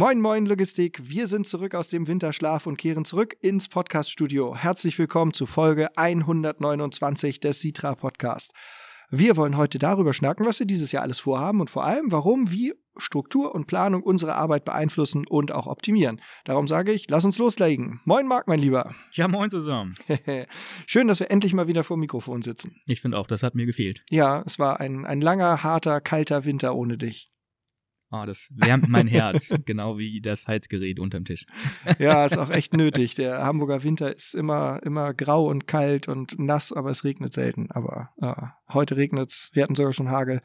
Moin, moin, Logistik. Wir sind zurück aus dem Winterschlaf und kehren zurück ins Podcaststudio. Herzlich willkommen zu Folge 129 des Sitra Podcast. Wir wollen heute darüber schnacken, was wir dieses Jahr alles vorhaben und vor allem, warum, wie Struktur und Planung unsere Arbeit beeinflussen und auch optimieren. Darum sage ich, lass uns loslegen. Moin, Marc, mein Lieber. Ja, moin zusammen. Schön, dass wir endlich mal wieder vor dem Mikrofon sitzen. Ich finde auch, das hat mir gefehlt. Ja, es war ein, ein langer, harter, kalter Winter ohne dich. Oh, das wärmt mein Herz, genau wie das Heizgerät unterm Tisch. ja, ist auch echt nötig. Der Hamburger Winter ist immer, immer grau und kalt und nass, aber es regnet selten. Aber äh, heute regnet's. Wir hatten sogar schon Hagel.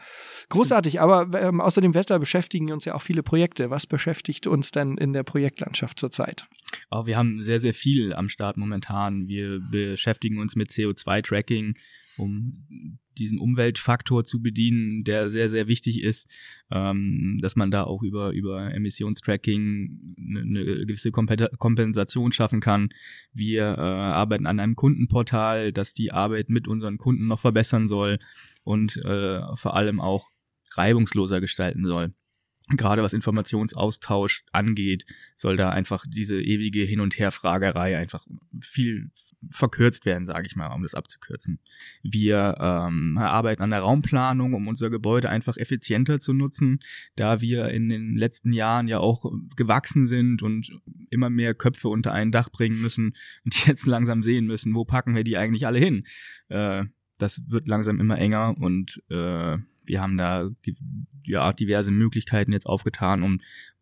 Großartig, aber ähm, außer dem Wetter beschäftigen uns ja auch viele Projekte. Was beschäftigt uns denn in der Projektlandschaft zurzeit? Oh, wir haben sehr, sehr viel am Start momentan. Wir beschäftigen uns mit CO2-Tracking, um diesen Umweltfaktor zu bedienen, der sehr, sehr wichtig ist, ähm, dass man da auch über, über Emissionstracking eine, eine gewisse Kompensation schaffen kann. Wir äh, arbeiten an einem Kundenportal, das die Arbeit mit unseren Kunden noch verbessern soll und äh, vor allem auch reibungsloser gestalten soll gerade was Informationsaustausch angeht, soll da einfach diese ewige Hin- und Herfragerei einfach viel verkürzt werden, sage ich mal, um das abzukürzen. Wir ähm, arbeiten an der Raumplanung, um unser Gebäude einfach effizienter zu nutzen, da wir in den letzten Jahren ja auch gewachsen sind und immer mehr Köpfe unter ein Dach bringen müssen und jetzt langsam sehen müssen, wo packen wir die eigentlich alle hin. Äh, das wird langsam immer enger und äh, wir haben da ja diverse Möglichkeiten jetzt aufgetan, um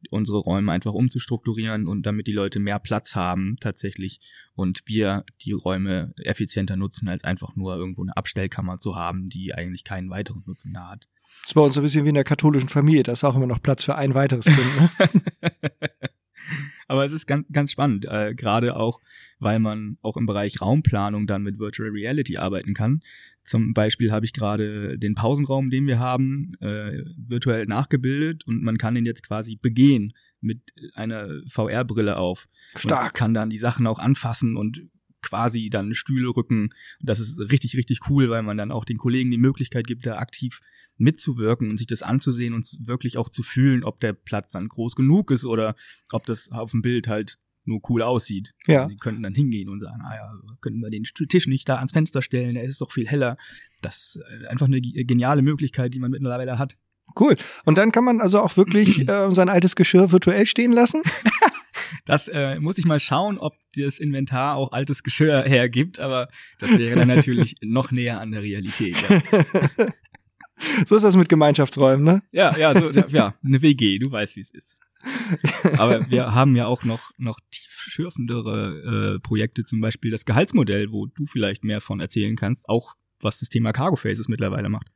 unsere Räume einfach umzustrukturieren und damit die Leute mehr Platz haben tatsächlich und wir die Räume effizienter nutzen, als einfach nur irgendwo eine Abstellkammer zu haben, die eigentlich keinen weiteren Nutzen mehr hat. Das ist bei uns ein bisschen wie in der katholischen Familie, da ist auch immer noch Platz für ein weiteres Kind. Ne? Aber es ist ganz, ganz spannend, äh, gerade auch, weil man auch im Bereich Raumplanung dann mit Virtual Reality arbeiten kann. Zum Beispiel habe ich gerade den Pausenraum, den wir haben, äh, virtuell nachgebildet und man kann ihn jetzt quasi begehen mit einer VR-Brille auf. Stark. Und kann dann die Sachen auch anfassen und quasi dann Stühle rücken. Und das ist richtig, richtig cool, weil man dann auch den Kollegen die Möglichkeit gibt, da aktiv mitzuwirken und sich das anzusehen und wirklich auch zu fühlen, ob der Platz dann groß genug ist oder ob das auf dem Bild halt nur cool aussieht. Ja. Die könnten dann hingehen und sagen, ah ja, könnten wir den Tisch nicht da ans Fenster stellen, der ist doch viel heller. Das ist einfach eine geniale Möglichkeit, die man mittlerweile hat. Cool. Und dann kann man also auch wirklich äh, sein altes Geschirr virtuell stehen lassen? das äh, muss ich mal schauen, ob das Inventar auch altes Geschirr hergibt, aber das wäre dann natürlich noch näher an der Realität. Ja. so ist das mit Gemeinschaftsräumen, ne? Ja, ja, so, ja, eine WG, du weißt, wie es ist. Aber wir haben ja auch noch, noch tiefschürfendere äh, Projekte, zum Beispiel das Gehaltsmodell, wo du vielleicht mehr von erzählen kannst, auch was das Thema Cargo Faces mittlerweile macht.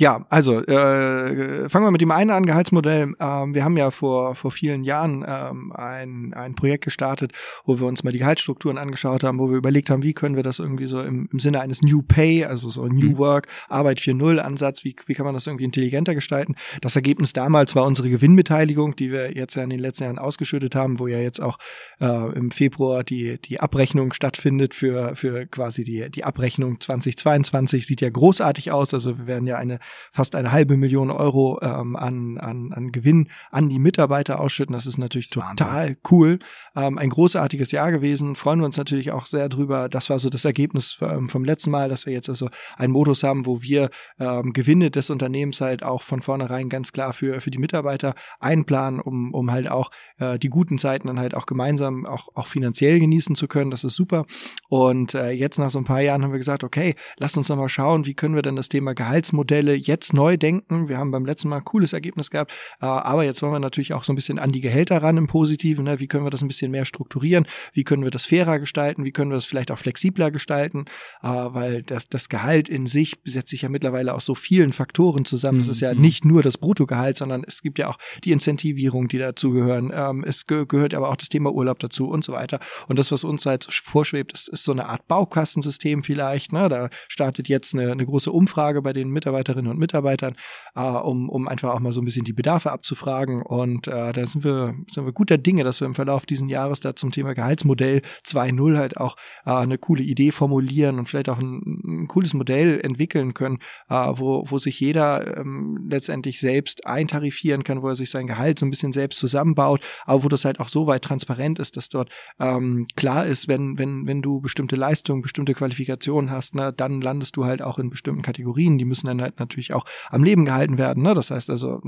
Ja, also äh, fangen wir mit dem einen an, Gehaltsmodell. Ähm, wir haben ja vor, vor vielen Jahren ähm, ein, ein Projekt gestartet, wo wir uns mal die Gehaltsstrukturen angeschaut haben, wo wir überlegt haben, wie können wir das irgendwie so im, im Sinne eines New Pay, also so New mhm. Work, Arbeit 4.0 Ansatz, wie, wie kann man das irgendwie intelligenter gestalten. Das Ergebnis damals war unsere Gewinnbeteiligung, die wir jetzt ja in den letzten Jahren ausgeschüttet haben, wo ja jetzt auch äh, im Februar die, die Abrechnung stattfindet für, für quasi die, die Abrechnung 2022. Sieht ja großartig aus, also wir werden ja eine fast eine halbe Million Euro ähm, an, an, an Gewinn an die Mitarbeiter ausschütten. Das ist natürlich das total cool. Ähm, ein großartiges Jahr gewesen. Freuen wir uns natürlich auch sehr drüber. Das war so das Ergebnis ähm, vom letzten Mal, dass wir jetzt also einen Modus haben, wo wir ähm, Gewinne des Unternehmens halt auch von vornherein ganz klar für, für die Mitarbeiter einplanen, um, um halt auch äh, die guten Zeiten dann halt auch gemeinsam auch, auch finanziell genießen zu können. Das ist super. Und äh, jetzt nach so ein paar Jahren haben wir gesagt, okay, lasst uns noch mal schauen, wie können wir denn das Thema Gehaltsmodelle jetzt neu denken. Wir haben beim letzten Mal ein cooles Ergebnis gehabt, äh, aber jetzt wollen wir natürlich auch so ein bisschen an die Gehälter ran im Positiven. Ne? Wie können wir das ein bisschen mehr strukturieren? Wie können wir das fairer gestalten? Wie können wir das vielleicht auch flexibler gestalten? Äh, weil das, das Gehalt in sich setzt sich ja mittlerweile aus so vielen Faktoren zusammen. Es ist ja mhm. nicht nur das Bruttogehalt, sondern es gibt ja auch die Incentivierung, die dazugehören. Ähm, es ge gehört aber auch das Thema Urlaub dazu und so weiter. Und das, was uns halt vorschwebt, ist, ist so eine Art Baukastensystem vielleicht. Ne? Da startet jetzt eine, eine große Umfrage bei den Mitarbeiterinnen Mitarbeiterinnen und Mitarbeitern, äh, um, um einfach auch mal so ein bisschen die Bedarfe abzufragen. Und äh, da sind wir, sind wir guter Dinge, dass wir im Verlauf diesen Jahres da zum Thema Gehaltsmodell 2.0 halt auch äh, eine coole Idee formulieren und vielleicht auch ein, ein cooles Modell entwickeln können, äh, wo, wo sich jeder ähm, letztendlich selbst eintarifieren kann, wo er sich sein Gehalt so ein bisschen selbst zusammenbaut, aber wo das halt auch so weit transparent ist, dass dort ähm, klar ist, wenn, wenn, wenn du bestimmte Leistungen, bestimmte Qualifikationen hast, ne, dann landest du halt auch in bestimmten Kategorien. Die müssen dann halt natürlich auch am Leben gehalten werden. Ne? Das heißt also,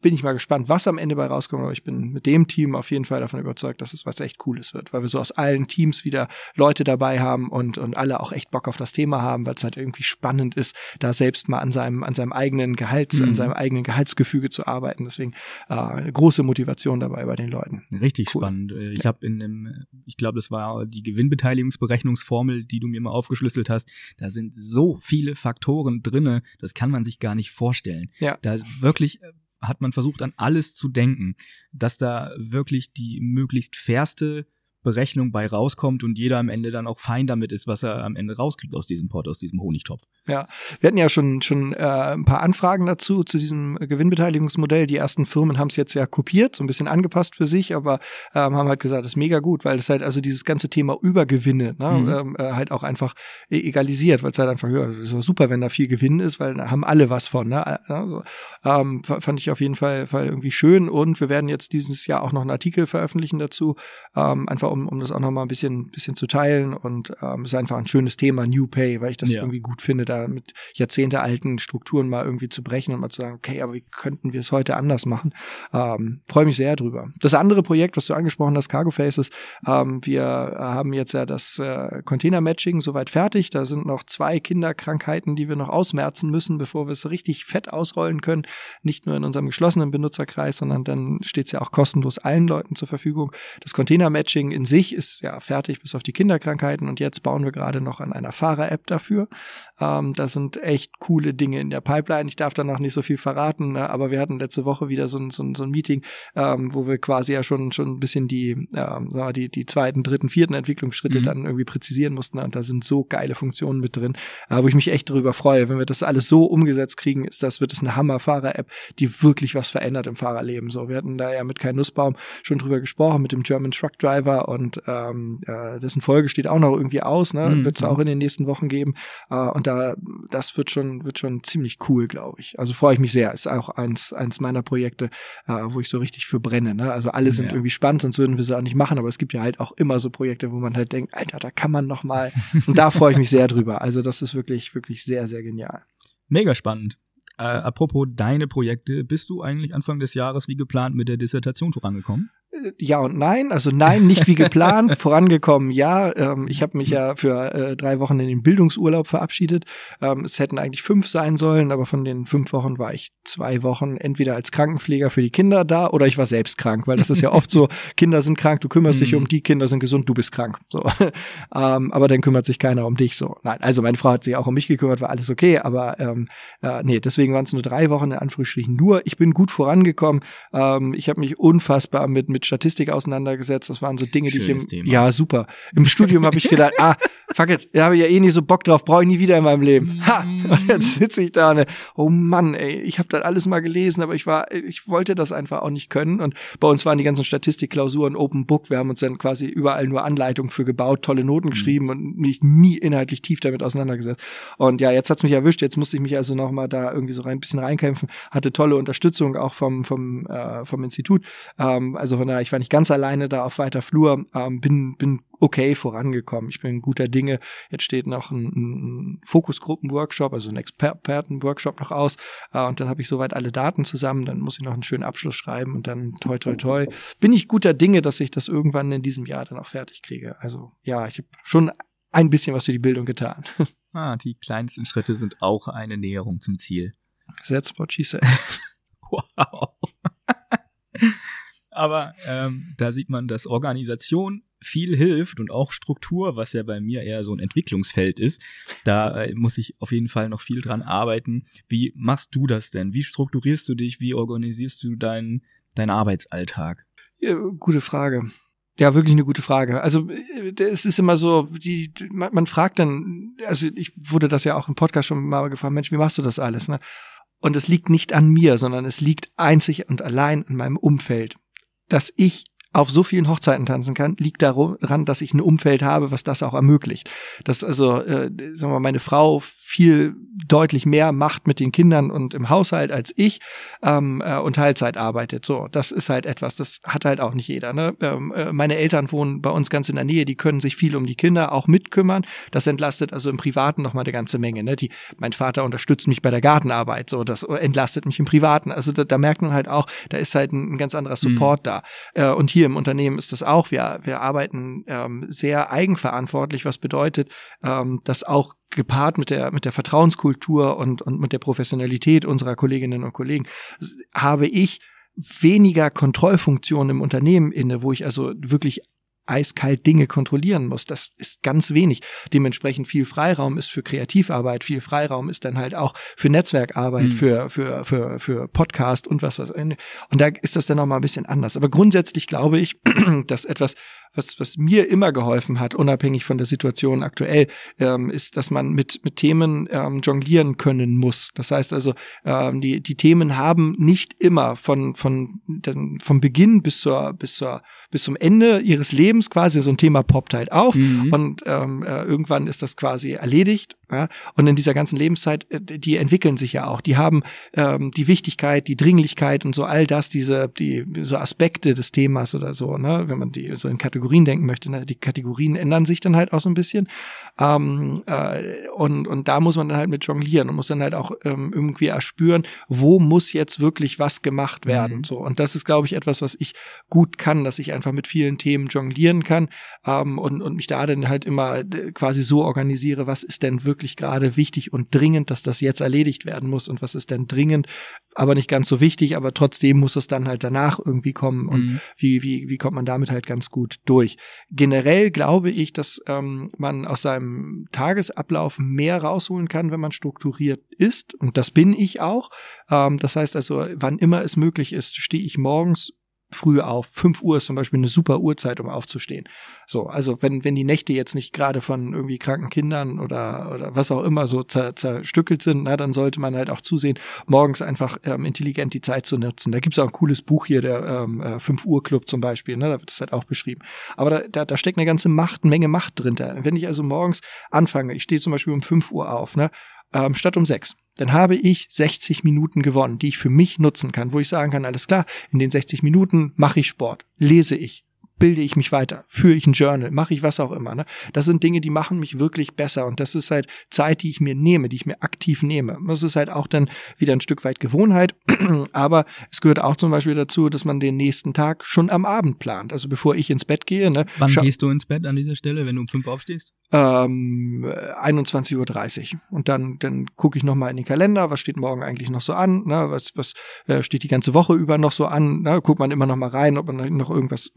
bin ich mal gespannt, was am Ende bei rauskommt. Aber ich bin mit dem Team auf jeden Fall davon überzeugt, dass es was echt Cooles wird, weil wir so aus allen Teams wieder Leute dabei haben und, und alle auch echt Bock auf das Thema haben, weil es halt irgendwie spannend ist, da selbst mal an seinem, an seinem eigenen Gehalts, mhm. an seinem eigenen Gehaltsgefüge zu arbeiten. Deswegen äh, eine große Motivation dabei bei den Leuten. Richtig cool. spannend. Äh, ich habe in dem, ich glaube, das war die Gewinnbeteiligungsberechnungsformel, die du mir mal aufgeschlüsselt hast. Da sind so viele Faktoren drinne, das kann man sich gar nicht vorstellen. Ja. Da wirklich hat man versucht, an alles zu denken, dass da wirklich die möglichst fairste Berechnung bei rauskommt und jeder am Ende dann auch fein damit ist, was er am Ende rauskriegt aus diesem Pot, aus diesem Honigtopf. Ja, wir hatten ja schon schon äh, ein paar Anfragen dazu zu diesem Gewinnbeteiligungsmodell. Die ersten Firmen haben es jetzt ja kopiert, so ein bisschen angepasst für sich, aber ähm, haben halt gesagt, das ist mega gut, weil das halt also dieses ganze Thema Übergewinne ne, mhm. ähm, äh, halt auch einfach e-, egalisiert, weil es halt einfach ja, ist super, wenn da viel Gewinn ist, weil da haben alle was von. Ne? Also, ähm, fand ich auf jeden Fall, Fall irgendwie schön und wir werden jetzt dieses Jahr auch noch einen Artikel veröffentlichen dazu, ähm, einfach um, um das auch noch mal ein bisschen, bisschen zu teilen. Und ähm, ist einfach ein schönes Thema, New Pay, weil ich das ja. irgendwie gut finde, da mit jahrzehntealten Strukturen mal irgendwie zu brechen und mal zu sagen, okay, aber wie könnten wir es heute anders machen? Ähm, Freue mich sehr drüber. Das andere Projekt, was du angesprochen hast, Cargo Faces, ähm, wir haben jetzt ja das äh, Container-Matching soweit fertig. Da sind noch zwei Kinderkrankheiten, die wir noch ausmerzen müssen, bevor wir es richtig fett ausrollen können. Nicht nur in unserem geschlossenen Benutzerkreis, sondern dann steht es ja auch kostenlos allen Leuten zur Verfügung. Das Container-Matching in sich ist ja fertig bis auf die Kinderkrankheiten und jetzt bauen wir gerade noch an einer Fahrer-App dafür. Ähm, da sind echt coole Dinge in der Pipeline. Ich darf da noch nicht so viel verraten, ne? aber wir hatten letzte Woche wieder so ein, so ein, so ein Meeting, ähm, wo wir quasi ja schon schon ein bisschen die, ähm, sagen wir, die, die zweiten, dritten, vierten Entwicklungsschritte mhm. dann irgendwie präzisieren mussten. Und da sind so geile Funktionen mit drin, äh, wo ich mich echt darüber freue. Wenn wir das alles so umgesetzt kriegen, ist das, wird es eine Hammer-Fahrer-App, die wirklich was verändert im Fahrerleben. So, wir hatten da ja mit Kai Nussbaum schon drüber gesprochen, mit dem German Truck Driver und ähm, äh, dessen Folge steht auch noch irgendwie aus, ne? Mhm. Wird es auch in den nächsten Wochen geben. Äh, und da, das wird schon, wird schon ziemlich cool, glaube ich. Also freue ich mich sehr. Ist auch eins, eins meiner Projekte, äh, wo ich so richtig für brenne. Ne? Also alle sind ja. irgendwie spannend, sonst würden wir sie auch nicht machen. Aber es gibt ja halt auch immer so Projekte, wo man halt denkt, Alter, da kann man noch mal. Und da freue ich mich sehr drüber. Also das ist wirklich, wirklich sehr, sehr genial. Mega spannend. Äh, apropos deine Projekte, bist du eigentlich Anfang des Jahres wie geplant mit der Dissertation vorangekommen? Ja und nein. Also nein, nicht wie geplant. Vorangekommen, ja. Ähm, ich habe mich ja für äh, drei Wochen in den Bildungsurlaub verabschiedet. Ähm, es hätten eigentlich fünf sein sollen, aber von den fünf Wochen war ich zwei Wochen entweder als Krankenpfleger für die Kinder da oder ich war selbst krank, weil das ist ja oft so, Kinder sind krank, du kümmerst dich mhm. um die, Kinder sind gesund, du bist krank. So. ähm, aber dann kümmert sich keiner um dich. So. Nein, also meine Frau hat sich auch um mich gekümmert, war alles okay, aber ähm, äh, nee, deswegen waren es nur drei Wochen in Anführungsstrichen nur. Ich bin gut vorangekommen. Ähm, ich habe mich unfassbar mit, mit Statistik auseinandergesetzt. Das waren so Dinge, Schönes die ich im Thema. ja super. Im Studium habe ich gedacht, ah, fuck it, da habe ich ja eh nicht so Bock drauf, brauche ich nie wieder in meinem Leben. Ha! Und jetzt sitze ich da und oh Mann, ey, ich habe das alles mal gelesen, aber ich war, ich wollte das einfach auch nicht können. Und bei uns waren die ganzen Statistikklausuren Open Book. Wir haben uns dann quasi überall nur Anleitungen für gebaut, tolle Noten mhm. geschrieben und mich nie inhaltlich tief damit auseinandergesetzt. Und ja, jetzt hat's mich erwischt. Jetzt musste ich mich also noch mal da irgendwie so rein, ein bisschen reinkämpfen. Hatte tolle Unterstützung auch vom vom äh, vom Institut. Ähm, also von daher, ich war nicht ganz alleine da auf weiter Flur. Ähm, bin bin okay vorangekommen. Ich bin guter Dinge. Jetzt steht noch ein, ein Fokusgruppen-Workshop, also ein Experten-Workshop noch aus. Äh, und dann habe ich soweit alle Daten zusammen. Dann muss ich noch einen schönen Abschluss schreiben und dann toi toi toi. Bin ich guter Dinge, dass ich das irgendwann in diesem Jahr dann auch fertig kriege. Also ja, ich habe schon ein bisschen was für die Bildung getan. Ah, die kleinsten Schritte sind auch eine Näherung zum Ziel. That's what she said. wow. Aber ähm, da sieht man, dass Organisation viel hilft und auch Struktur, was ja bei mir eher so ein Entwicklungsfeld ist. Da äh, muss ich auf jeden Fall noch viel dran arbeiten. Wie machst du das denn? Wie strukturierst du dich? Wie organisierst du deinen deinen Arbeitsalltag? Ja, gute Frage. Ja, wirklich eine gute Frage. Also äh, es ist immer so, die, man, man fragt dann, also ich wurde das ja auch im Podcast schon mal gefragt, Mensch, wie machst du das alles? Ne? Und es liegt nicht an mir, sondern es liegt einzig und allein an meinem Umfeld. Dass ich auf so vielen Hochzeiten tanzen kann, liegt daran, dass ich ein Umfeld habe, was das auch ermöglicht. Dass also, äh, sagen wir mal, meine Frau viel deutlich mehr macht mit den Kindern und im Haushalt als ich ähm, äh, und Teilzeit arbeitet. So, das ist halt etwas, das hat halt auch nicht jeder. Ne? Ähm, äh, meine Eltern wohnen bei uns ganz in der Nähe, die können sich viel um die Kinder auch mitkümmern. Das entlastet also im Privaten noch mal eine ganze Menge. Ne? Die, mein Vater unterstützt mich bei der Gartenarbeit, so das entlastet mich im Privaten. Also da, da merkt man halt auch, da ist halt ein, ein ganz anderer Support mhm. da. Äh, und hier hier im Unternehmen ist das auch. Wir, wir arbeiten ähm, sehr eigenverantwortlich, was bedeutet, ähm, dass auch gepaart mit der, mit der Vertrauenskultur und, und mit der Professionalität unserer Kolleginnen und Kollegen habe ich weniger Kontrollfunktionen im Unternehmen inne, wo ich also wirklich eiskalt Dinge kontrollieren muss. Das ist ganz wenig. Dementsprechend viel Freiraum ist für Kreativarbeit, viel Freiraum ist dann halt auch für Netzwerkarbeit, mhm. für, für, für, für Podcast und was was. Und da ist das dann noch mal ein bisschen anders. Aber grundsätzlich glaube ich, dass etwas, was, was mir immer geholfen hat, unabhängig von der Situation aktuell, ähm, ist, dass man mit, mit Themen ähm, jonglieren können muss. Das heißt also, ähm, die, die Themen haben nicht immer von, von, den, vom Beginn bis zur, bis zur bis zum Ende ihres Lebens quasi so ein Thema poppt halt auf mhm. und ähm, äh, irgendwann ist das quasi erledigt. Ja? Und in dieser ganzen Lebenszeit, äh, die entwickeln sich ja auch. Die haben ähm, die Wichtigkeit, die Dringlichkeit und so all das, diese die so Aspekte des Themas oder so, ne, wenn man die so in Kategorien denken möchte. Ne? Die Kategorien ändern sich dann halt auch so ein bisschen. Ähm, äh, und und da muss man dann halt mit jonglieren und muss dann halt auch ähm, irgendwie erspüren, wo muss jetzt wirklich was gemacht werden. Mhm. So und das ist, glaube ich, etwas, was ich gut kann, dass ich einfach mit vielen Themen jonglieren kann ähm, und, und mich da dann halt immer äh, quasi so organisiere, was ist denn wirklich gerade wichtig und dringend, dass das jetzt erledigt werden muss und was ist denn dringend, aber nicht ganz so wichtig, aber trotzdem muss es dann halt danach irgendwie kommen und mhm. wie, wie, wie kommt man damit halt ganz gut durch. Generell glaube ich, dass ähm, man aus seinem Tagesablauf mehr rausholen kann, wenn man strukturiert ist und das bin ich auch. Ähm, das heißt also, wann immer es möglich ist, stehe ich morgens früh auf. 5 Uhr ist zum Beispiel eine super Uhrzeit, um aufzustehen. So, also wenn, wenn die Nächte jetzt nicht gerade von irgendwie kranken Kindern oder, oder was auch immer so zer, zerstückelt sind, na, dann sollte man halt auch zusehen, morgens einfach ähm, intelligent die Zeit zu nutzen. Da gibt's auch ein cooles Buch hier, der ähm, 5 äh, Uhr Club zum Beispiel, ne, da wird das halt auch beschrieben. Aber da, da, da steckt eine ganze Macht, Menge Macht drin. Wenn ich also morgens anfange, ich stehe zum Beispiel um 5 Uhr auf, ne, ähm, statt um sechs. Dann habe ich 60 Minuten gewonnen, die ich für mich nutzen kann, wo ich sagen kann, alles klar, in den 60 Minuten mache ich Sport, lese ich, bilde ich mich weiter, führe ich ein Journal, mache ich was auch immer. Ne? Das sind Dinge, die machen mich wirklich besser und das ist halt Zeit, die ich mir nehme, die ich mir aktiv nehme. Das ist halt auch dann wieder ein Stück weit Gewohnheit, aber es gehört auch zum Beispiel dazu, dass man den nächsten Tag schon am Abend plant, also bevor ich ins Bett gehe. Ne? Wann gehst du ins Bett an dieser Stelle, wenn du um fünf aufstehst? Ähm, 21.30 Uhr und dann, dann gucke ich nochmal in den Kalender, was steht morgen eigentlich noch so an, ne? was, was äh, steht die ganze Woche über noch so an, ne? guckt man immer noch mal rein, ob man noch irgendwas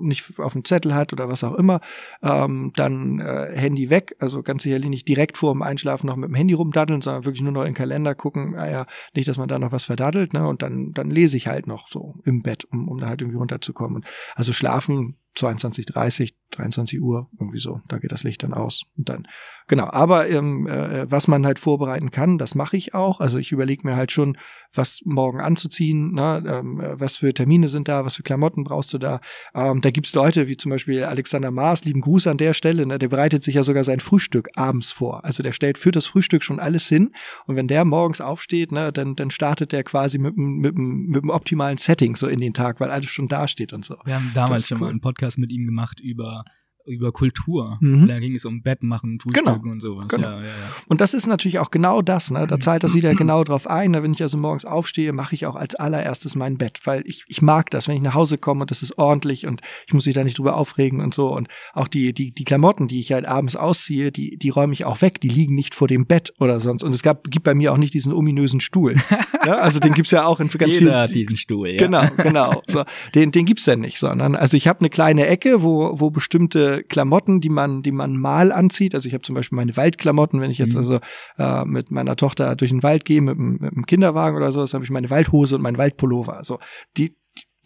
nicht auf dem Zettel hat oder was auch immer, ähm, dann äh, Handy weg, also ganz sicherlich nicht direkt vor dem Einschlafen noch mit dem Handy rumdaddeln, sondern wirklich nur noch in den Kalender gucken, naja, ah nicht, dass man da noch was verdaddelt, ne? Und dann, dann lese ich halt noch so im Bett, um, um da halt irgendwie runterzukommen. Also schlafen 22, 30, 23 Uhr, irgendwie so, da geht das Licht dann aus. Und dann, genau, aber ähm, äh, was man halt vorbereiten kann, das mache ich auch. Also ich überlege mir halt schon, was morgen anzuziehen, ne? ähm, äh, was für Termine sind da, was für Klamotten brauchst du da. Ähm, da gibt's Leute wie zum Beispiel Alexander Maas, lieben Gruß an der Stelle, ne? der bereitet sich ja sogar sein Frühstück abends vor. Also der stellt für das Frühstück schon alles hin und wenn der morgens aufsteht, ne, dann, dann startet der quasi mit, mit, mit dem optimalen Setting so in den Tag, weil alles schon da steht und so. Wir haben damals schon cool. mal einen Podcast mit ihm gemacht über über Kultur. Mhm. Da ging es um Bett machen, Frühstücken genau. und sowas. Genau. Ja, ja, ja. Und das ist natürlich auch genau das. Ne? Da zahlt das wieder genau drauf ein. Wenn ich also morgens aufstehe, mache ich auch als allererstes mein Bett, weil ich, ich mag das, wenn ich nach Hause komme und das ist ordentlich und ich muss mich da nicht drüber aufregen und so. Und auch die, die, die Klamotten, die ich halt abends ausziehe, die, die räume ich auch weg. Die liegen nicht vor dem Bett oder sonst. Und es gab, gibt bei mir auch nicht diesen ominösen Stuhl. ja? Also den gibt's ja auch in ganz Jeder hat diesen Stuhl, ja. Genau, genau. So, den, den gibt's ja nicht, sondern also ich habe eine kleine Ecke, wo, wo bestimmte Klamotten, die man, die man mal anzieht. Also ich habe zum Beispiel meine Waldklamotten, wenn ich jetzt mhm. also äh, mit meiner Tochter durch den Wald gehe, mit, mit dem Kinderwagen oder so, das habe ich meine Waldhose und mein Waldpullover. Also die,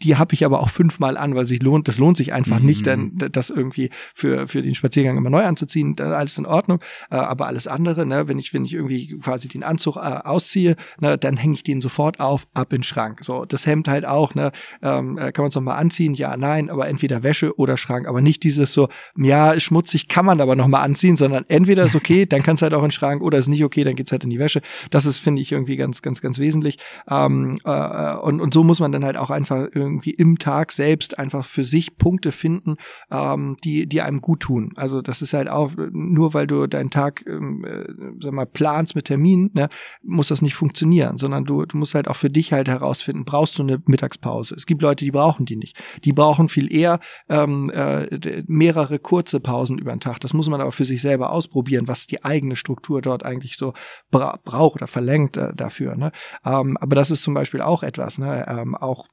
die habe ich aber auch fünfmal an, weil sich lohnt, das lohnt sich einfach mhm. nicht, dann das irgendwie für für den Spaziergang immer neu anzuziehen, alles in Ordnung, äh, aber alles andere, ne, wenn ich wenn ich irgendwie quasi den Anzug äh, ausziehe, ne, dann hänge ich den sofort auf, ab in den Schrank. So, das Hemd halt auch, ne, ähm, äh, kann man es noch mal anziehen? Ja, nein, aber entweder Wäsche oder Schrank, aber nicht dieses so, ja, schmutzig kann man aber noch mal anziehen, sondern entweder ist okay, dann kann es halt auch in den Schrank oder ist nicht okay, dann geht's halt in die Wäsche. Das ist finde ich irgendwie ganz ganz ganz wesentlich. Ähm, äh, äh und und so muss man dann halt auch einfach irgendwie im Tag selbst einfach für sich Punkte finden, ähm, die, die einem gut tun. Also das ist halt auch, nur weil du deinen Tag, ähm, äh, sag mal, planst mit Terminen, ne, muss das nicht funktionieren, sondern du, du musst halt auch für dich halt herausfinden, brauchst du eine Mittagspause? Es gibt Leute, die brauchen die nicht. Die brauchen viel eher ähm, äh, mehrere kurze Pausen über den Tag. Das muss man aber für sich selber ausprobieren, was die eigene Struktur dort eigentlich so bra braucht oder verlangt äh, dafür. Ne? Ähm, aber das ist zum Beispiel auch etwas, ne? ähm, auch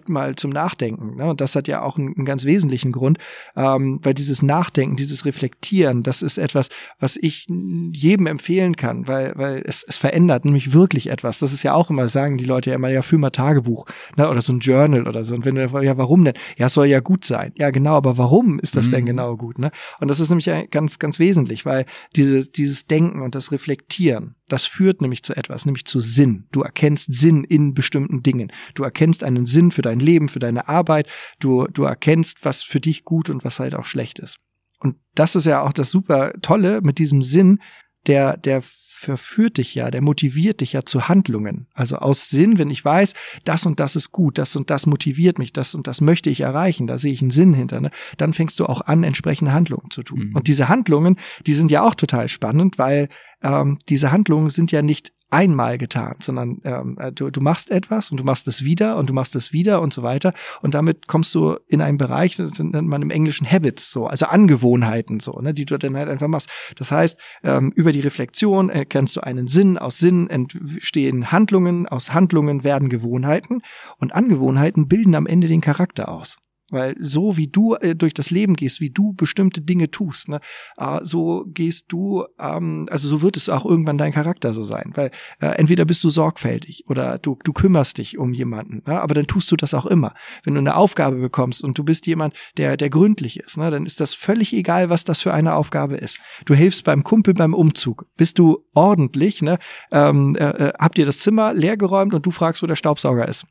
Zeit mal zum Nachdenken. Ne? Und das hat ja auch einen, einen ganz wesentlichen Grund, ähm, weil dieses Nachdenken, dieses Reflektieren, das ist etwas, was ich jedem empfehlen kann, weil, weil es, es verändert nämlich wirklich etwas. Das ist ja auch immer, sagen die Leute ja immer, ja, führ mal Tagebuch ne? oder so ein Journal oder so. Und wenn du, ja, warum denn? Ja, es soll ja gut sein. Ja, genau, aber warum ist das mhm. denn genau gut? Ne? Und das ist nämlich ganz, ganz wesentlich, weil diese, dieses Denken und das Reflektieren, das führt nämlich zu etwas, nämlich zu Sinn. Du erkennst Sinn in bestimmten Dingen. Du erkennst einen Sinn für dein Leben, für deine Arbeit. Du, du erkennst, was für dich gut und was halt auch schlecht ist. Und das ist ja auch das super Tolle mit diesem Sinn, der, der verführt dich ja, der motiviert dich ja zu Handlungen. Also aus Sinn, wenn ich weiß, das und das ist gut, das und das motiviert mich, das und das möchte ich erreichen, da sehe ich einen Sinn hinter, ne? dann fängst du auch an, entsprechende Handlungen zu tun. Mhm. Und diese Handlungen, die sind ja auch total spannend, weil ähm, diese Handlungen sind ja nicht einmal getan, sondern ähm, äh, du, du machst etwas und du machst es wieder und du machst es wieder und so weiter. Und damit kommst du in einen Bereich, das nennt man im Englischen Habits, so, also Angewohnheiten, so, ne, die du dann halt einfach machst. Das heißt, ähm, über die Reflexion erkennst du einen Sinn, aus Sinn entstehen Handlungen, aus Handlungen werden Gewohnheiten und Angewohnheiten bilden am Ende den Charakter aus. Weil so wie du äh, durch das Leben gehst, wie du bestimmte Dinge tust, ne, äh, so gehst du, ähm, also so wird es auch irgendwann dein Charakter so sein. Weil äh, entweder bist du sorgfältig oder du, du kümmerst dich um jemanden, ne, aber dann tust du das auch immer. Wenn du eine Aufgabe bekommst und du bist jemand, der, der gründlich ist, ne, dann ist das völlig egal, was das für eine Aufgabe ist. Du hilfst beim Kumpel beim Umzug. Bist du ordentlich, ne, ähm, äh, äh habt ihr das Zimmer leergeräumt und du fragst, wo der Staubsauger ist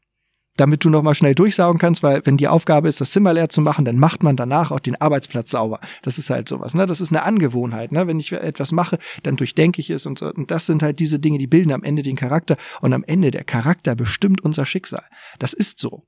damit du nochmal schnell durchsaugen kannst, weil wenn die Aufgabe ist, das Zimmer leer zu machen, dann macht man danach auch den Arbeitsplatz sauber. Das ist halt sowas, ne? Das ist eine Angewohnheit, ne? Wenn ich etwas mache, dann durchdenke ich es und, so. und das sind halt diese Dinge, die bilden am Ende den Charakter und am Ende der Charakter bestimmt unser Schicksal. Das ist so.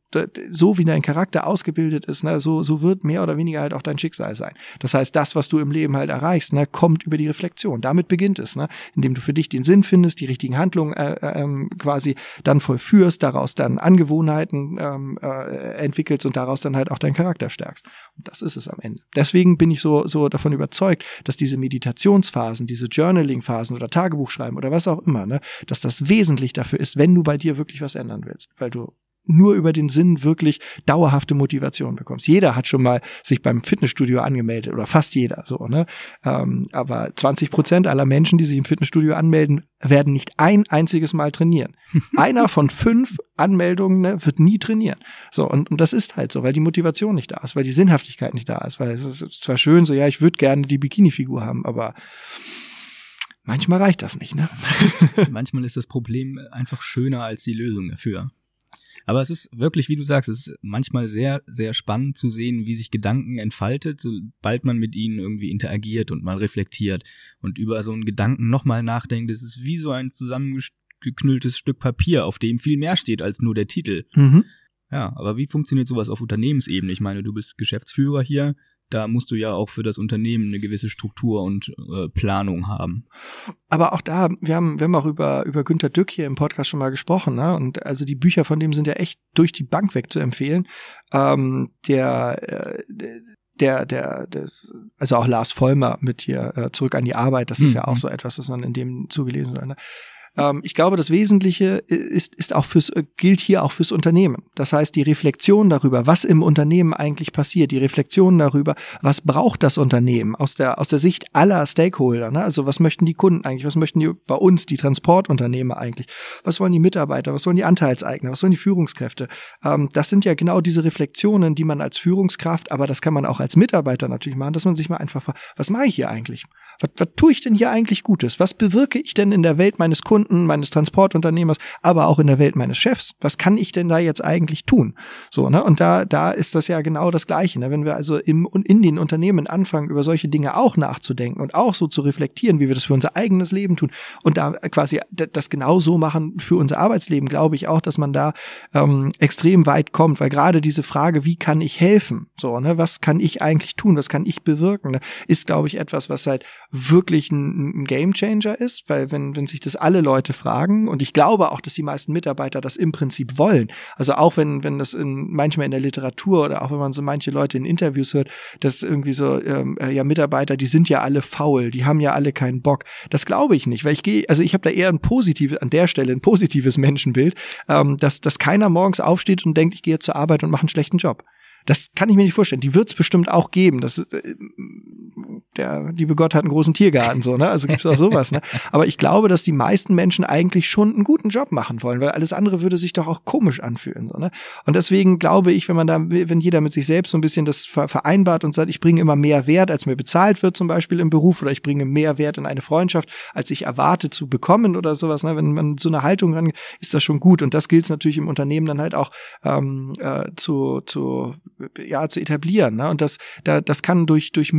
So wie dein Charakter ausgebildet ist, ne? so, so wird mehr oder weniger halt auch dein Schicksal sein. Das heißt, das, was du im Leben halt erreichst, ne, kommt über die Reflexion. Damit beginnt es, ne? Indem du für dich den Sinn findest, die richtigen Handlungen äh, äh, ähm, quasi dann vollführst, daraus dann Angewohnheiten Gewohnheiten ähm, äh, entwickelst und daraus dann halt auch deinen Charakter stärkst. Und das ist es am Ende. Deswegen bin ich so, so davon überzeugt, dass diese Meditationsphasen, diese Journaling-Phasen oder Tagebuchschreiben oder was auch immer, ne, dass das wesentlich dafür ist, wenn du bei dir wirklich was ändern willst, weil du nur über den Sinn wirklich dauerhafte Motivation bekommst. Jeder hat schon mal sich beim Fitnessstudio angemeldet oder fast jeder so, ne? Ähm, aber 20 Prozent aller Menschen, die sich im Fitnessstudio anmelden, werden nicht ein einziges Mal trainieren. Einer von fünf Anmeldungen ne, wird nie trainieren. So, und, und das ist halt so, weil die Motivation nicht da ist, weil die Sinnhaftigkeit nicht da ist, weil es ist zwar schön so, ja, ich würde gerne die Bikini-Figur haben, aber manchmal reicht das nicht, ne? manchmal ist das Problem einfach schöner als die Lösung dafür. Aber es ist wirklich, wie du sagst, es ist manchmal sehr, sehr spannend zu sehen, wie sich Gedanken entfaltet, sobald man mit ihnen irgendwie interagiert und mal reflektiert und über so einen Gedanken nochmal nachdenkt. Es ist wie so ein zusammengeknülltes Stück Papier, auf dem viel mehr steht als nur der Titel. Mhm. Ja, aber wie funktioniert sowas auf Unternehmensebene? Ich meine, du bist Geschäftsführer hier, da musst du ja auch für das Unternehmen eine gewisse Struktur und äh, Planung haben. Aber auch da, wir haben, wir haben auch über, über Günter Dück hier im Podcast schon mal gesprochen, ne? Und also die Bücher von dem sind ja echt durch die Bank weg zu empfehlen. Ähm, der, äh, der, der, der, also auch Lars Vollmer mit hier äh, zurück an die Arbeit, das ist mhm. ja auch so etwas, das man in dem zugelesen soll. Ne? Ähm, ich glaube, das Wesentliche ist, ist auch fürs, gilt hier auch fürs Unternehmen. Das heißt, die Reflexion darüber, was im Unternehmen eigentlich passiert, die Reflexion darüber, was braucht das Unternehmen aus der, aus der Sicht aller Stakeholder, ne? also was möchten die Kunden eigentlich, was möchten die bei uns, die Transportunternehmer eigentlich, was wollen die Mitarbeiter, was wollen die Anteilseigner, was wollen die Führungskräfte. Ähm, das sind ja genau diese Reflexionen, die man als Führungskraft, aber das kann man auch als Mitarbeiter natürlich machen, dass man sich mal einfach fragt, was mache ich hier eigentlich? Was, was tue ich denn hier eigentlich Gutes? Was bewirke ich denn in der Welt meines Kunden, meines Transportunternehmers, aber auch in der Welt meines Chefs? Was kann ich denn da jetzt eigentlich tun? So, ne? Und da, da ist das ja genau das Gleiche. Ne? Wenn wir also im in den Unternehmen anfangen, über solche Dinge auch nachzudenken und auch so zu reflektieren, wie wir das für unser eigenes Leben tun und da quasi das genau so machen für unser Arbeitsleben, glaube ich auch, dass man da ähm, extrem weit kommt, weil gerade diese Frage, wie kann ich helfen? So, ne? Was kann ich eigentlich tun? Was kann ich bewirken? Ne? Ist, glaube ich, etwas, was seit wirklich ein, ein Gamechanger ist, weil wenn, wenn sich das alle Leute fragen, und ich glaube auch, dass die meisten Mitarbeiter das im Prinzip wollen, also auch wenn, wenn das in, manchmal in der Literatur oder auch wenn man so manche Leute in Interviews hört, dass irgendwie so, ähm, äh, ja, Mitarbeiter, die sind ja alle faul, die haben ja alle keinen Bock. Das glaube ich nicht, weil ich gehe, also ich habe da eher ein positives, an der Stelle ein positives Menschenbild, ähm, dass, dass keiner morgens aufsteht und denkt, ich gehe zur Arbeit und mache einen schlechten Job. Das kann ich mir nicht vorstellen. Die wird es bestimmt auch geben. Das, äh, der liebe Gott hat einen großen Tiergarten, so, ne? Also gibt's auch sowas, ne? Aber ich glaube, dass die meisten Menschen eigentlich schon einen guten Job machen wollen, weil alles andere würde sich doch auch komisch anfühlen, so, ne? Und deswegen glaube ich, wenn man da, wenn jeder mit sich selbst so ein bisschen das vereinbart und sagt, ich bringe immer mehr Wert, als mir bezahlt wird, zum Beispiel im Beruf, oder ich bringe mehr Wert in eine Freundschaft, als ich erwarte zu bekommen oder sowas, ne? Wenn man so eine Haltung ran, ist das schon gut. Und das gilt natürlich im Unternehmen dann halt auch ähm, äh, zu, zu ja zu etablieren. Ne? Und das, da, das kann durch durch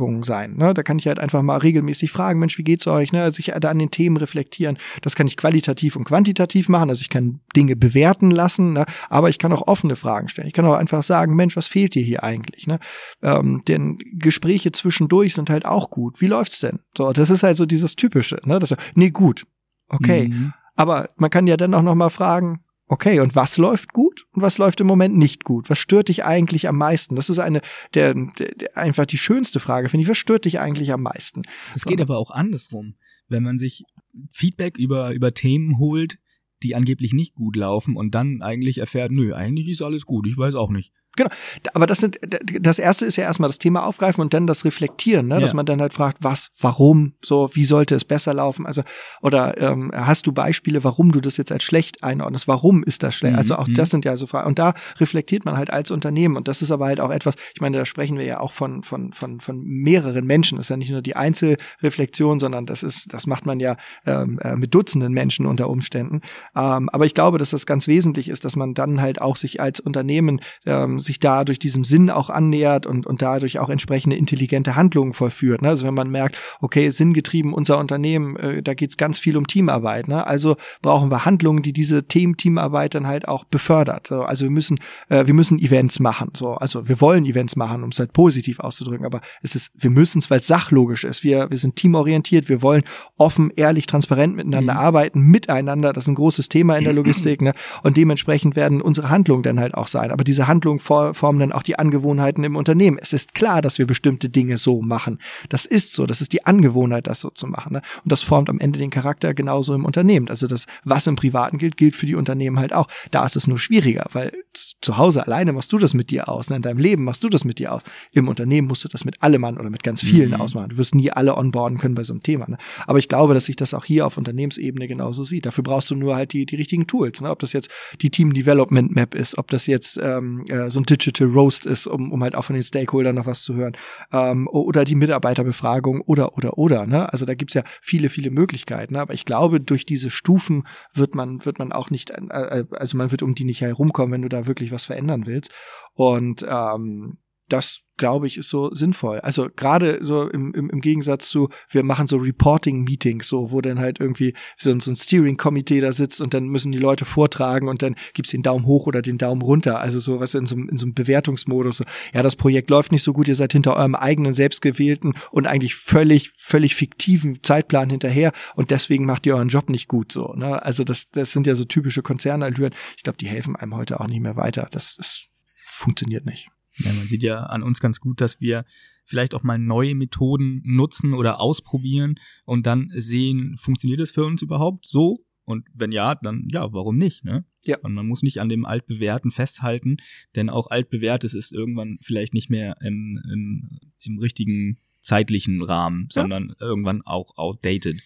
Mitarbeiterbefragungen sein. Ne? Da kann ich halt einfach mal regelmäßig fragen, Mensch, wie geht's euch? Ne? Sich da an den Themen reflektieren. Das kann ich qualitativ und quantitativ machen. Also ich kann Dinge bewerten lassen, ne? aber ich kann auch offene Fragen stellen. Ich kann auch einfach sagen, Mensch, was fehlt dir hier eigentlich? Ne? Ähm, denn Gespräche zwischendurch sind halt auch gut. Wie läuft's denn? So, das ist halt so dieses typische. Ne? Das, nee, gut, okay. Mhm. Aber man kann ja dann auch noch mal fragen, Okay, und was läuft gut und was läuft im Moment nicht gut? Was stört dich eigentlich am meisten? Das ist eine der, der, einfach die schönste Frage, finde ich. Was stört dich eigentlich am meisten? Das geht aber auch andersrum. Wenn man sich Feedback über über Themen holt, die angeblich nicht gut laufen und dann eigentlich erfährt, nö, eigentlich ist alles gut, ich weiß auch nicht. Genau. Aber das sind, das erste ist ja erstmal das Thema aufgreifen und dann das Reflektieren, ne? dass ja. man dann halt fragt, was, warum, so, wie sollte es besser laufen? Also, oder ähm, hast du Beispiele, warum du das jetzt als schlecht einordnest? Warum ist das schlecht? Mhm. Also auch mhm. das sind ja so Fragen. Und da reflektiert man halt als Unternehmen. Und das ist aber halt auch etwas, ich meine, da sprechen wir ja auch von, von, von, von mehreren Menschen. Das ist ja nicht nur die Einzelreflexion, sondern das ist, das macht man ja ähm, äh, mit Dutzenden Menschen unter Umständen. Ähm, aber ich glaube, dass das ganz wesentlich ist, dass man dann halt auch sich als Unternehmen ähm, sich dadurch diesem Sinn auch annähert und, und dadurch auch entsprechende intelligente Handlungen vollführt. Ne? Also wenn man merkt, okay, sinngetrieben unser Unternehmen, äh, da geht's ganz viel um Teamarbeit. Ne? Also brauchen wir Handlungen, die diese Team Teamarbeit dann halt auch befördert. So, also wir müssen äh, wir müssen Events machen. So, also wir wollen Events machen, um es halt positiv auszudrücken. Aber es ist, wir müssen es, weil es sachlogisch ist. Wir wir sind teamorientiert. Wir wollen offen, ehrlich, transparent miteinander mhm. arbeiten, miteinander. Das ist ein großes Thema in der Logistik. Ne? Und dementsprechend werden unsere Handlungen dann halt auch sein. Aber diese Handlungen formen dann auch die Angewohnheiten im Unternehmen. Es ist klar, dass wir bestimmte Dinge so machen. Das ist so, das ist die Angewohnheit, das so zu machen. Ne? Und das formt am Ende den Charakter genauso im Unternehmen. Also das, was im Privaten gilt, gilt für die Unternehmen halt auch. Da ist es nur schwieriger, weil zu Hause alleine machst du das mit dir aus. Ne? In deinem Leben machst du das mit dir aus. Im Unternehmen musst du das mit allem Mann oder mit ganz vielen mhm. ausmachen. Du wirst nie alle onboarden können bei so einem Thema. Ne? Aber ich glaube, dass sich das auch hier auf Unternehmensebene genauso sieht. Dafür brauchst du nur halt die, die richtigen Tools. Ne? Ob das jetzt die Team Development Map ist, ob das jetzt ähm, äh, so ein Digital Roast ist, um, um halt auch von den Stakeholdern noch was zu hören. Ähm, oder die Mitarbeiterbefragung oder, oder, oder. Ne? Also da gibt's ja viele, viele Möglichkeiten. Ne? Aber ich glaube, durch diese Stufen wird man, wird man auch nicht, äh, äh, also man wird um die nicht herumkommen, wenn du da wirklich was verändern willst. Und ähm, das glaube ich, ist so sinnvoll. Also gerade so im, im, im Gegensatz zu, wir machen so Reporting-Meetings, so, wo dann halt irgendwie so, so ein Steering-Komitee da sitzt und dann müssen die Leute vortragen und dann gibt's den Daumen hoch oder den Daumen runter. Also so was in so, in so einem Bewertungsmodus. So, ja, das Projekt läuft nicht so gut, ihr seid hinter eurem eigenen selbstgewählten und eigentlich völlig, völlig fiktiven Zeitplan hinterher und deswegen macht ihr euren Job nicht gut so. Ne? Also das, das sind ja so typische Konzernallüren. Ich glaube, die helfen einem heute auch nicht mehr weiter. Das, das funktioniert nicht. Ja, man sieht ja an uns ganz gut, dass wir vielleicht auch mal neue Methoden nutzen oder ausprobieren und dann sehen, funktioniert das für uns überhaupt so? Und wenn ja, dann ja, warum nicht, ne? Ja. Und man muss nicht an dem Altbewährten festhalten, denn auch Altbewährtes ist irgendwann vielleicht nicht mehr im, im, im richtigen zeitlichen Rahmen, Ja. sondern irgendwann auch outdated.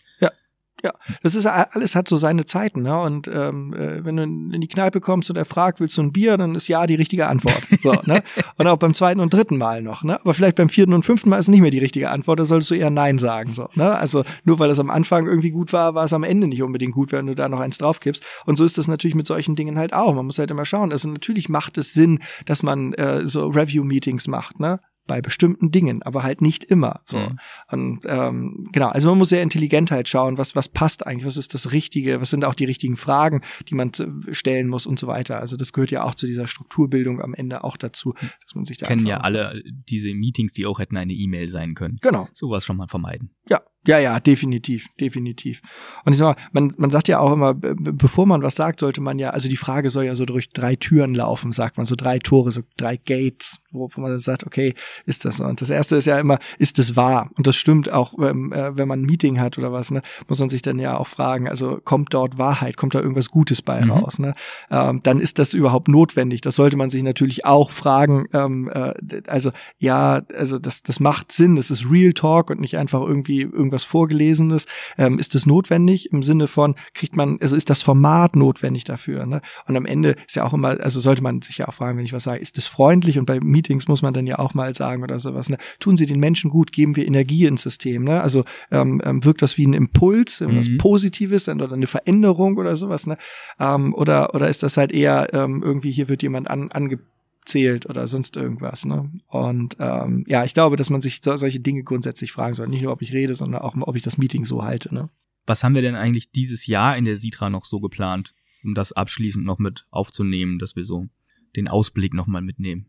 Ja, das ist alles hat so seine Zeiten, ne? Und ähm, äh, wenn du in die Kneipe kommst und er fragt, willst du ein Bier, dann ist ja die richtige Antwort. So, ne? Und auch beim zweiten und dritten Mal noch, ne? Aber vielleicht beim vierten und fünften Mal ist nicht mehr die richtige Antwort, da solltest du eher Nein sagen. So, ne? Also nur weil es am Anfang irgendwie gut war, war es am Ende nicht unbedingt gut, wenn du da noch eins draufkippst. Und so ist das natürlich mit solchen Dingen halt auch. Man muss halt immer schauen. Also natürlich macht es Sinn, dass man äh, so Review-Meetings macht, ne? Bei bestimmten Dingen, aber halt nicht immer. So. Mhm. Und ähm, genau, also man muss sehr intelligent halt schauen, was, was passt eigentlich, was ist das Richtige, was sind auch die richtigen Fragen, die man z- stellen muss und so weiter. Also das gehört ja auch zu dieser Strukturbildung am Ende auch dazu, dass man sich da Kennen ja alle diese Meetings, die auch hätten eine E-Mail sein können. Genau. Sowas schon mal vermeiden. Ja, ja, ja, definitiv, definitiv. Und ich sag mal, man, man sagt ja auch immer, be- be- bevor man was sagt, sollte man ja, also die Frage soll ja so durch drei Türen laufen, sagt man, so drei Tore, so drei Gates, wo, wo man dann sagt, okay, ist das so? Und das erste ist ja immer, ist es wahr? Und das stimmt auch, ähm, äh, wenn man ein Meeting hat oder was, ne, muss man sich dann ja auch fragen, also kommt dort Wahrheit, kommt da irgendwas Gutes bei Mhm. raus, ne? Ähm, dann ist das überhaupt notwendig. Das sollte man sich natürlich auch fragen, ähm, äh, also ja, also das, das macht Sinn, das ist Real Talk und nicht einfach irgendwie irgendwas Vorgelesenes. Ähm, ist das notwendig im Sinne von, kriegt man, also ist das Format notwendig dafür? Ne? Und am Ende ist ja auch immer, also sollte man sich ja auch fragen, wenn ich was sage, ist das freundlich? Und bei Meetings muss man dann ja auch mal sagen oder sowas, ne? tun sie den Menschen gut, geben wir Energie ins System, ne? Also ähm, ähm, wirkt das wie ein Impuls, was Mhm. Positives oder eine Veränderung oder sowas, ne? Ähm, oder, oder ist das halt eher ähm, irgendwie, hier wird jemand an, angezählt oder sonst irgendwas, ne? Und ähm, ja, ich glaube, dass man sich so, solche Dinge grundsätzlich fragen soll. Nicht nur, ob ich rede, sondern auch, ob ich das Meeting so halte, ne? Was haben wir denn eigentlich dieses Jahr in der Sitra noch so geplant, um das abschließend noch mit aufzunehmen, dass wir so den Ausblick nochmal mitnehmen?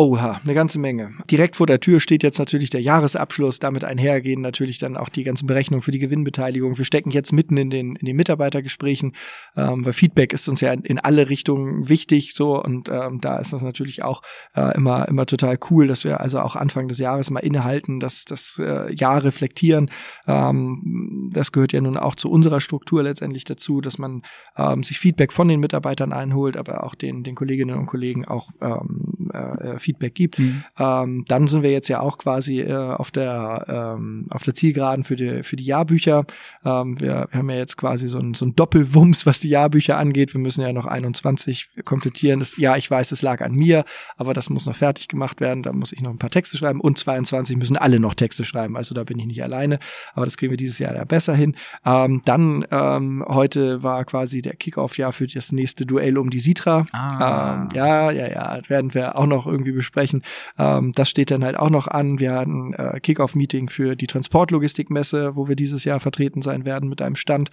Oha, eine ganze Menge. Direkt vor der Tür steht jetzt natürlich der Jahresabschluss. Damit einhergehen natürlich dann auch die ganzen Berechnungen für die Gewinnbeteiligung. Wir stecken jetzt mitten in den, in den Mitarbeitergesprächen, ähm, weil Feedback ist uns ja in, alle Richtungen wichtig, so. Und ähm, da ist das natürlich auch äh, immer, immer total cool, dass wir also auch Anfang des Jahres mal innehalten, das, das äh, Jahr reflektieren. Ähm, das gehört ja nun auch zu unserer Struktur letztendlich dazu, dass man ähm, sich Feedback von den Mitarbeitern einholt, aber auch den, den Kolleginnen und Kollegen auch ähm, äh, Feedback gibt. Ähm, dann sind wir jetzt ja auch quasi äh, auf der ähm, auf der Zielgeraden für die für die Jahrbücher. Ähm, wir, wir haben ja jetzt quasi so ein, so ein Doppelwumms, was die Jahrbücher angeht. Wir müssen ja noch 21 komplettieren. Das, ja, ich weiß, es lag an mir, aber das muss noch fertig gemacht werden. Da muss ich noch ein paar Texte schreiben und 22 müssen alle noch Texte schreiben. Also da bin ich nicht alleine, aber das kriegen wir dieses Jahr ja besser hin. Ähm, dann ähm, heute war quasi der Kickoff-Jahr für das nächste Duell um die Sitra. Ah. Ähm, ja, ja, ja, werden wir auch noch irgendwie besprechen. Ähm, das steht dann halt auch noch an. Wir hatten äh, Kickoff-Meeting für die Transportlogistikmesse, wo wir dieses Jahr vertreten sein werden mit einem Stand.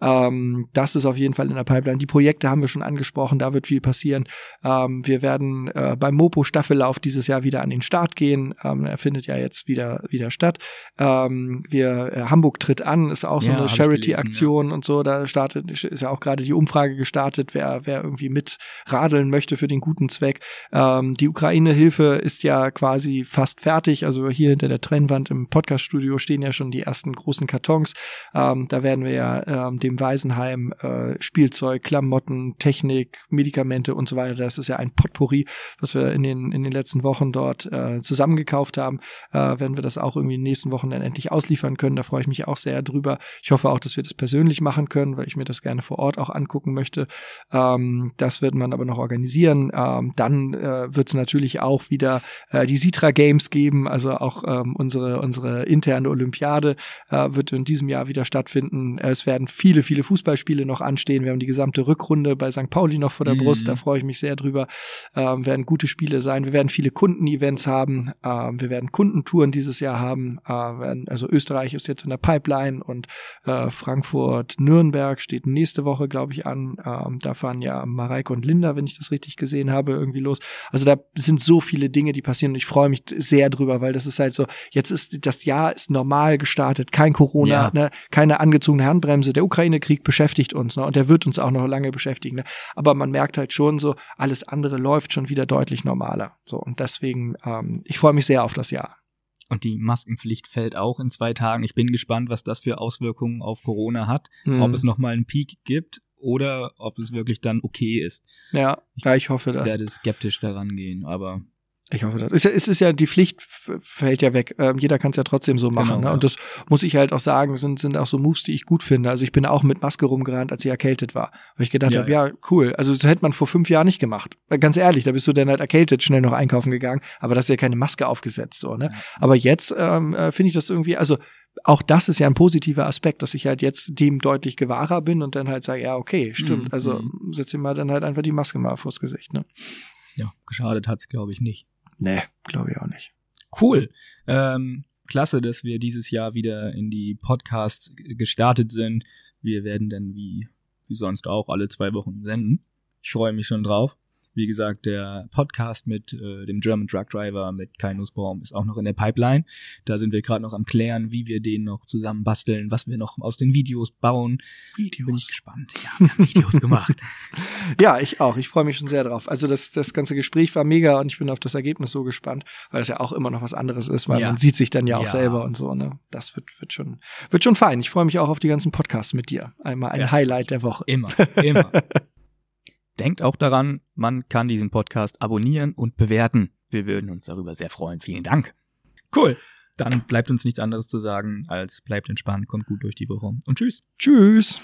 Ähm, das ist auf jeden Fall in der Pipeline. Die Projekte haben wir schon angesprochen, da wird viel passieren. Ähm, wir werden äh, beim Mopo Staffellauf dieses Jahr wieder an den Start gehen. Ähm, er findet ja jetzt wieder wieder statt. Ähm, wir äh, Hamburg tritt an, ist auch so Ja, eine Charity-Aktion und so. Da startet ist ja auch gerade die Umfrage gestartet, wer wer irgendwie mit radeln möchte für den guten Zweck. Ähm, die Ukraine-Hilfe ist ja quasi fast fertig. Also hier hinter der Trennwand im Podcast-Studio stehen ja schon die ersten großen Kartons. Ähm, da werden wir ja ähm, dem Waisenheim äh, Spielzeug, Klamotten, Technik, Medikamente und so weiter. Das ist ja ein Potpourri, was wir in den in den letzten Wochen dort äh, zusammengekauft haben. Äh, werden wir das auch irgendwie in den nächsten Wochen dann endlich ausliefern können. Da freue ich mich auch sehr drüber. Ich hoffe auch, dass wir das persönlich machen können, weil ich mir das gerne vor Ort auch angucken möchte. Ähm, das wird man aber noch organisieren. Ähm, dann äh, wird es natürlich auch wieder äh, die Sitra Games geben, also auch ähm, unsere unsere interne Olympiade äh, wird in diesem Jahr wieder stattfinden. Es werden viele viele Fußballspiele noch anstehen. Wir haben die gesamte Rückrunde bei St. Pauli noch vor der Mhm. Brust. Da freue ich mich sehr drüber. Ähm, werden gute Spiele sein. Wir werden viele Kundenevents haben. Ähm, wir werden Kundentouren dieses Jahr haben. Äh, werden, also Österreich ist jetzt in der Pipeline und äh, Frankfurt Nürnberg steht nächste Woche glaube ich an. Ähm, da fahren ja Mareike und Linda, wenn ich das richtig gesehen habe, irgendwie los. Also da sind so viele Dinge, die passieren und ich freue mich sehr drüber, weil das ist halt so, jetzt ist das Jahr ist normal gestartet, kein Corona, Ja. ne, keine angezogene Handbremse. Der Ukraine-Krieg beschäftigt uns, ne, und der wird uns auch noch lange beschäftigen. Ne? Aber man merkt halt schon so, alles andere läuft schon wieder deutlich normaler. So und deswegen, ähm, ich freue mich sehr auf das Jahr. und die Maskenpflicht fällt auch in zwei Tagen. Ich bin gespannt, was das für Auswirkungen auf Corona hat, Mhm. ob es nochmal einen Peak gibt oder ob es wirklich dann okay ist. Ja, ja, ich hoffe Ich das. werde skeptisch daran gehen, aber Ich hoffe das. Es ist ja, ist ja die Pflicht fällt ja weg. Ähm, jeder kann es ja trotzdem so machen. Genau, ne? ja. Und das muss ich halt auch sagen, sind, sind auch so Moves, die ich gut finde. Also ich bin auch mit Maske rumgerannt, als ich erkältet war. Weil ich gedacht Ja, habe, ja. cool. Also das hätte man vor fünf Jahren nicht gemacht. Weil Ganz ehrlich, da bist du dann halt erkältet, schnell noch einkaufen gegangen, aber das ist ja keine Maske aufgesetzt. so ne? Ja. Aber jetzt ähm, äh, finde ich das irgendwie, also auch das ist ja ein positiver Aspekt, dass ich halt jetzt dem deutlich gewahrer bin und dann halt sage, ja, okay, stimmt. Mhm, Also mhm. setz dir mal dann halt einfach die Maske mal vors Gesicht. Ne? ja, geschadet hat's glaube ich nicht. Nee, glaube ich auch nicht. Cool. Ähm, klasse, dass wir dieses Jahr wieder in die Podcasts gestartet sind. Wir werden dann wie, wie sonst auch alle zwei Wochen senden. Ich freue mich schon drauf. Wie gesagt, der Podcast mit äh, dem German Truck Driver, mit Kai Nussbaum, ist auch noch in der Pipeline. Da sind wir gerade noch am klären, wie wir den noch zusammen basteln, was wir noch aus den Videos bauen. Videos. Bin ich gespannt. Ja, wir haben Videos gemacht. Ja, ich auch. Ich freue mich schon sehr drauf. Also das, das ganze Gespräch war mega und ich bin auf das Ergebnis so gespannt, weil es ja auch immer noch was anderes ist, weil Ja. man sieht sich dann ja auch Ja. selber und so. Ne? Das wird, wird schon, wird schon fein. Ich freue mich auch auf die ganzen Podcasts mit dir. Einmal ein Ja. Highlight der Woche. Immer, immer. Denkt auch daran, man kann diesen Podcast abonnieren und bewerten. Wir würden uns darüber sehr freuen. Vielen Dank. Cool. Dann bleibt uns nichts anderes zu sagen, als bleibt entspannt, kommt gut durch die Woche und tschüss. Tschüss.